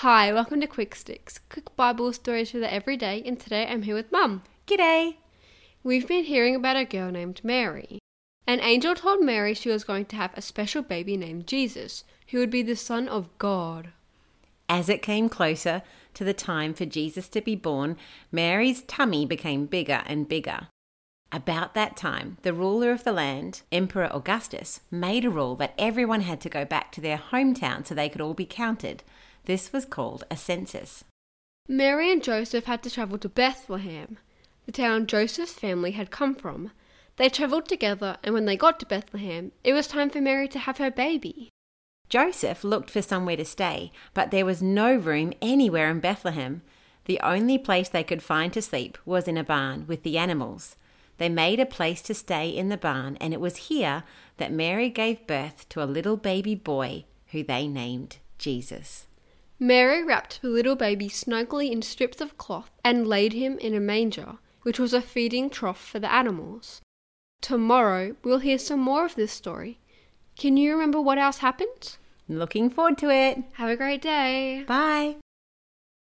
Hi, welcome to Quick Sticks, quick Bible stories for the everyday, and today I'm here with Mum. G'day! We've been hearing about a girl named Mary. An angel told Mary she was going to have a special baby named Jesus, who would be the Son of God. As it came closer to the time for Jesus to be born, Mary's tummy became bigger and bigger. About that time, the ruler of the land, Emperor Augustus, made a rule that everyone had to go back to their hometown so they could all be counted. This was called a census. Mary and Joseph had to travel to Bethlehem, the town Joseph's family had come from. They travelled together, and when they got to Bethlehem, it was time for Mary to have her baby. Joseph looked for somewhere to stay, but there was no room anywhere in Bethlehem. The only place they could find to sleep was in a barn with the animals. They made a place to stay in the barn, and it was here that Mary gave birth to a little baby boy who they named Jesus. Mary wrapped the little baby snugly in strips of cloth and laid him in a manger, which was a feeding trough for the animals. Tomorrow we'll hear some more of this story. Can you remember what else happened? Looking forward to it. Have a great day. Bye.